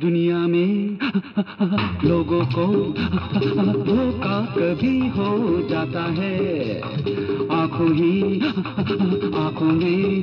दुनिया में लोगों को धोखा कभी हो जाता है। आँखों ही आँखों में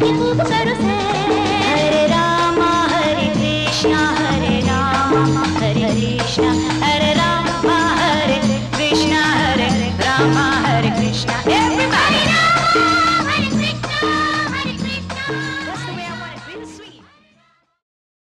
खूब करो सैर हरे रामा हरे कृष्णा हरे रामा हरे कृष्णा